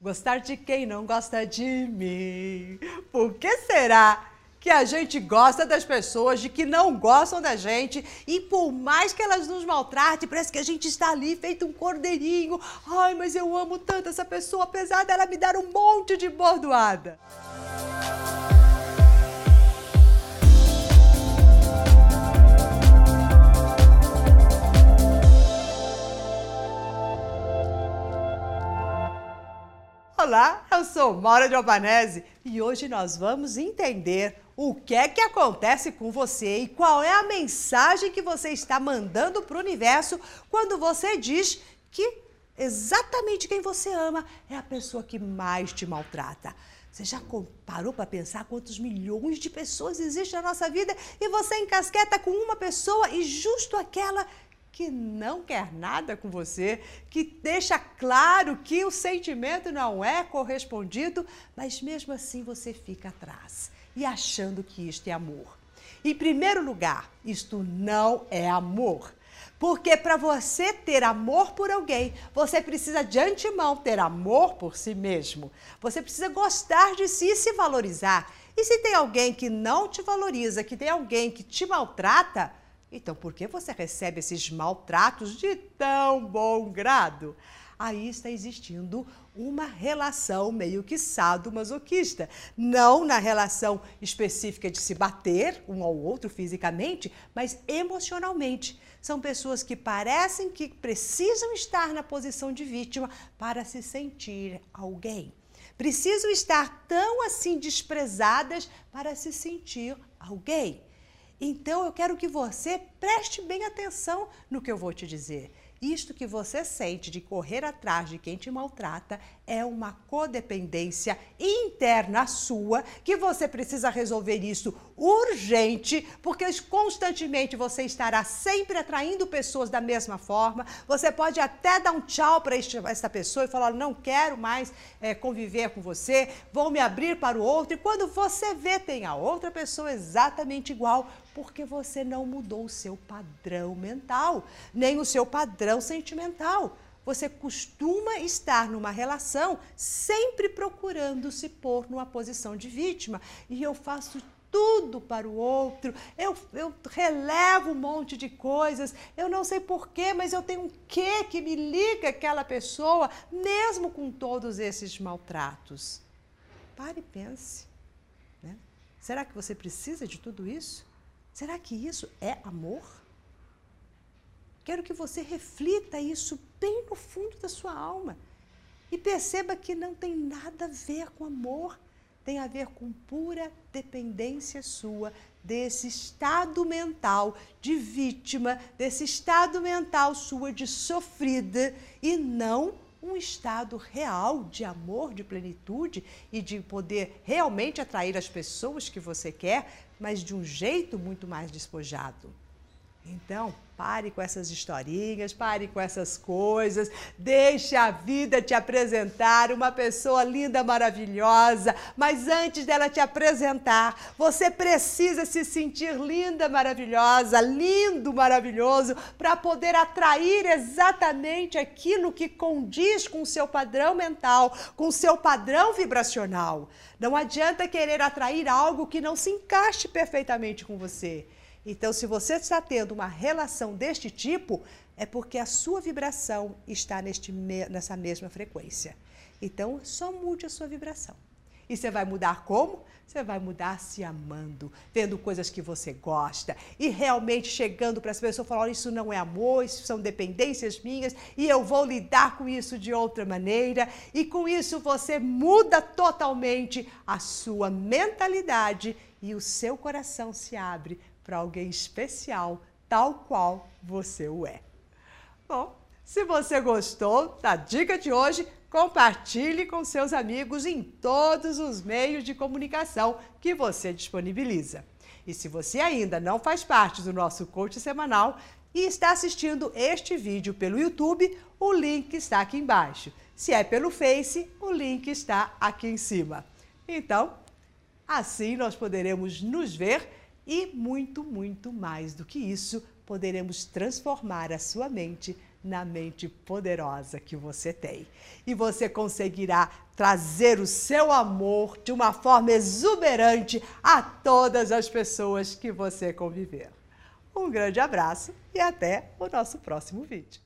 Gostar de quem não gosta de mim? Por que será que a gente gosta das pessoas de que não gostam da gente e por mais que elas nos maltratem, parece que a gente está ali feito um cordeirinho. Ai, mas eu amo tanto essa pessoa, apesar dela me dar um monte de bordoada. Olá, eu sou Maura de Albanese e hoje nós vamos entender o que é que acontece com você e qual é a mensagem que você está mandando para o universo quando você diz que exatamente quem você ama é a pessoa que mais te maltrata. Você já parou para pensar quantos milhões de pessoas existem na nossa vida e você encasqueta com uma pessoa e justo aquela que não quer nada com você, que deixa claro que o sentimento não é correspondido, mas mesmo assim você fica atrás e achando que isto é amor. Em primeiro lugar, isto não é amor. Porque para você ter amor por alguém, você precisa de antemão ter amor por si mesmo. Você precisa gostar de si e se valorizar. E se tem alguém que não te valoriza, que tem alguém que te maltrata, então, por que você recebe esses maltratos de tão bom grado? Aí está existindo uma relação meio que sadomasoquista. Não na relação específica de se bater um ao outro fisicamente, mas emocionalmente. São pessoas que parecem que precisam estar na posição de vítima para se sentir alguém. Precisam estar tão assim desprezadas para se sentir alguém. Então eu quero que você preste bem atenção no que eu vou te dizer. Isto que você sente de correr atrás de quem te maltrata é uma codependência interna sua que você precisa resolver isso urgente, porque constantemente você estará sempre atraindo pessoas da mesma forma. Você pode até dar um tchau para esta pessoa e falar: não quero mais é, conviver com você, vou me abrir para o outro. E quando você vê, tem a outra pessoa exatamente igual, porque você não mudou o seu padrão mental, nem o seu padrão sentimental você costuma estar numa relação sempre procurando se pôr numa posição de vítima. E eu faço tudo para o outro, eu, eu relevo um monte de coisas, eu não sei porquê, mas eu tenho um quê que me liga aquela pessoa, mesmo com todos esses maltratos. Pare e pense. Né? Será que você precisa de tudo isso? Será que isso é amor? Quero que você reflita isso bem no fundo da sua alma e perceba que não tem nada a ver com amor, tem a ver com pura dependência sua desse estado mental de vítima, desse estado mental sua de sofrida e não um estado real de amor, de plenitude e de poder realmente atrair as pessoas que você quer, mas de um jeito muito mais despojado. Então, pare com essas historinhas, pare com essas coisas, deixe a vida te apresentar uma pessoa linda, maravilhosa. Mas antes dela te apresentar, você precisa se sentir linda, maravilhosa, lindo, maravilhoso, para poder atrair exatamente aquilo que condiz com o seu padrão mental, com o seu padrão vibracional. Não adianta querer atrair algo que não se encaixe perfeitamente com você. Então, se você está tendo uma relação deste tipo, é porque a sua vibração está neste, nessa mesma frequência. Então, só mude a sua vibração. E você vai mudar como? Você vai mudar se amando, vendo coisas que você gosta e realmente chegando para as pessoas falando: isso não é amor, isso são dependências minhas e eu vou lidar com isso de outra maneira. E com isso você muda totalmente a sua mentalidade e o seu coração se abre para alguém especial, tal qual você o é. Bom, se você gostou da dica de hoje, compartilhe com seus amigos em todos os meios de comunicação que você disponibiliza. E se você ainda não faz parte do nosso coach semanal e está assistindo este vídeo pelo YouTube, o link está aqui embaixo. Se é pelo Face, o link está aqui em cima. Então, assim nós poderemos nos ver e muito, muito mais do que isso, poderemos transformar a sua mente na mente poderosa que você tem. E você conseguirá trazer o seu amor de uma forma exuberante a todas as pessoas que você conviver. Um grande abraço e até o nosso próximo vídeo.